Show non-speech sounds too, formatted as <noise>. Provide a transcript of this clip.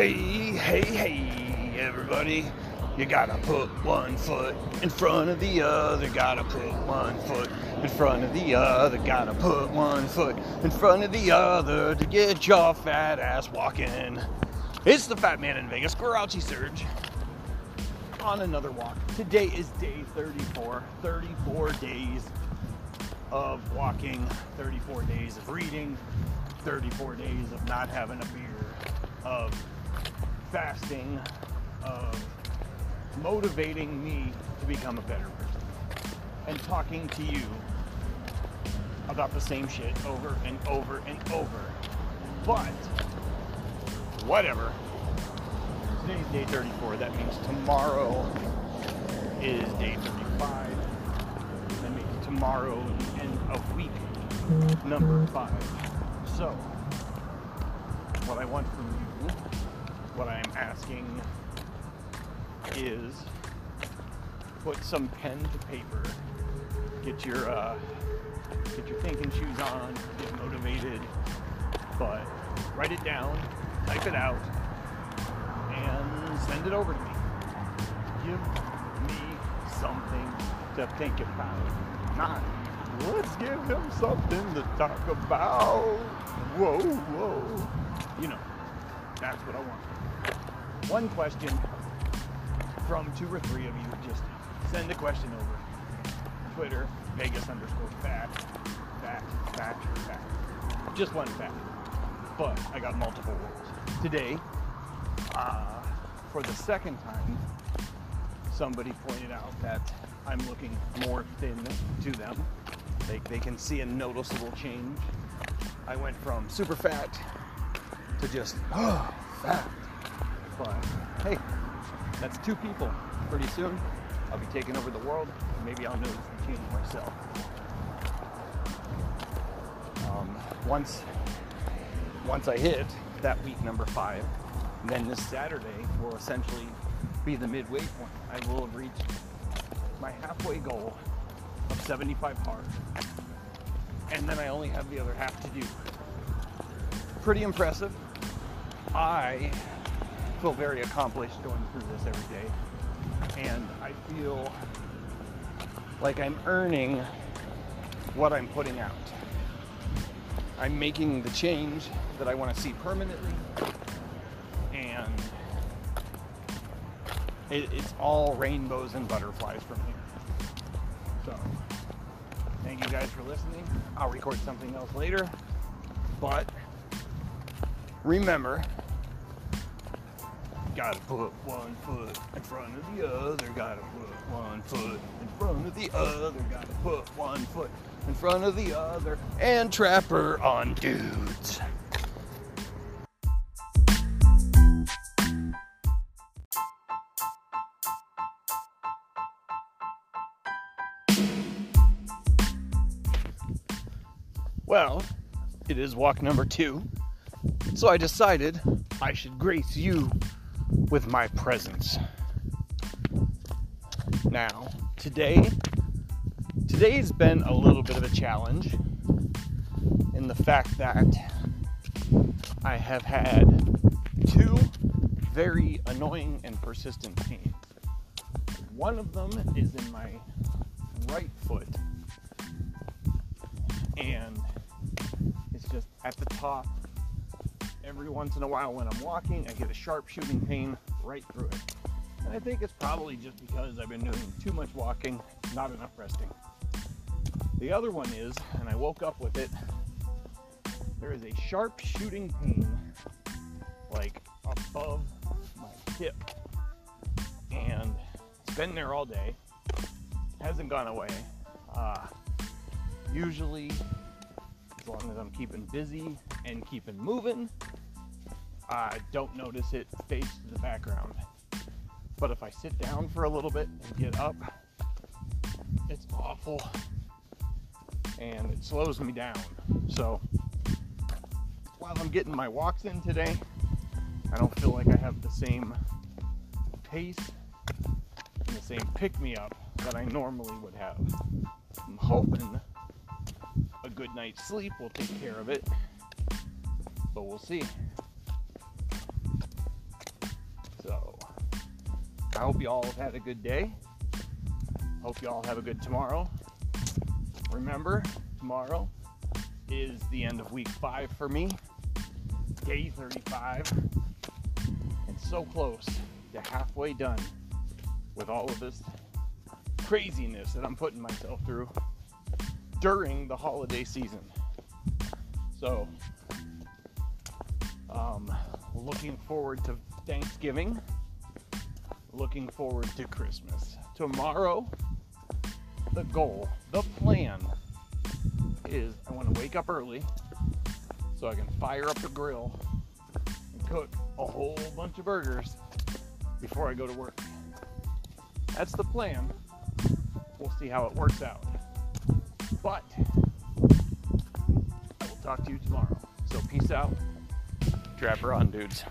Hey, hey, hey, everybody. You gotta put one foot in front of the other. Gotta put one foot in front of the other. Gotta put one foot in front of the other to get your fat ass walking. It's the Fat Man in Vegas, Grouchy Surge, on another walk. Today is day 34. 34 days of walking, 34 days of reading, 34 days of not having a beer, of fasting, of motivating me to become a better person, and talking to you about the same shit over and over and over. But, whatever. Today's day 34. That means tomorrow is day 35. That means tomorrow end of week number five. So, what I want from you, what I am asking is put some pen to paper, get your uh, get your thinking shoes on, get motivated, but write it down, type it out, and send it over to me. Give me something to think about. Not let's give him something to talk about. Whoa, whoa. You know, that's what I want. One question from two or three of you. Just send a question over. Twitter, Vegas underscore fact, fact, fact, fact. Just one fact. But I got multiple rules. Today, uh, for the second time, somebody pointed out that I'm looking more thin to them. They, they can see a noticeable change. I went from super fat to just oh, <gasps> fat. Hey, that's two people. Pretty soon, I'll be taking over the world. Maybe I'll notice the change myself. Um, once, once I hit that week number five, then this Saturday will essentially be the midway point. I will have reached my halfway goal of 75 hard, and then I only have the other half to do. Pretty impressive. I feel very accomplished going through this every day, and I feel like I'm earning what I'm putting out. I'm making the change that I want to see permanently, and it, it's all rainbows and butterflies from here. So, thank you guys for listening. I'll record something else later, but remember, gotta put one foot in front of the other, gotta put one foot in front of the other, gotta put one foot in front of the other, and trapper on dudes. Well, it is walk number two. So I decided I should grace you with my presence. Now, today, today's been a little bit of a challenge in the fact that I have had two very annoying and persistent pains. One of them is in my right foot, and it's just at the top every once in a while when I'm walking, I get a sharp shooting pain right through it. And I think it's probably just because I've been doing too much walking, not enough resting. The other one is, and I woke up with it, there is a sharp shooting pain like above my hip. And it's been there all day, hasn't gone away. Uh, usually, as long as I'm keeping busy and keeping moving, I don't notice it fades to the background. But if I sit down for a little bit and get up, it's awful and it slows me down. So while I'm getting my walks in today, I don't feel like I have the same pace and the same pick me up that I normally would have. I'm hoping good night's sleep We'll take care of it, but we'll see. So, I hope you all have had a good day. Hope you all have a good tomorrow. Remember, tomorrow is the end of week five for me, day 35, and so close to halfway done with all of this craziness that I'm putting myself through during the holiday season. So, um, looking forward to Thanksgiving, looking forward to Christmas. Tomorrow, the goal, the plan is I want to wake up early so I can fire up the grill and cook a whole bunch of burgers before I go to work. That's the plan. We'll see how it works out. But I will talk to you tomorrow. So peace out. Trapper on, dudes.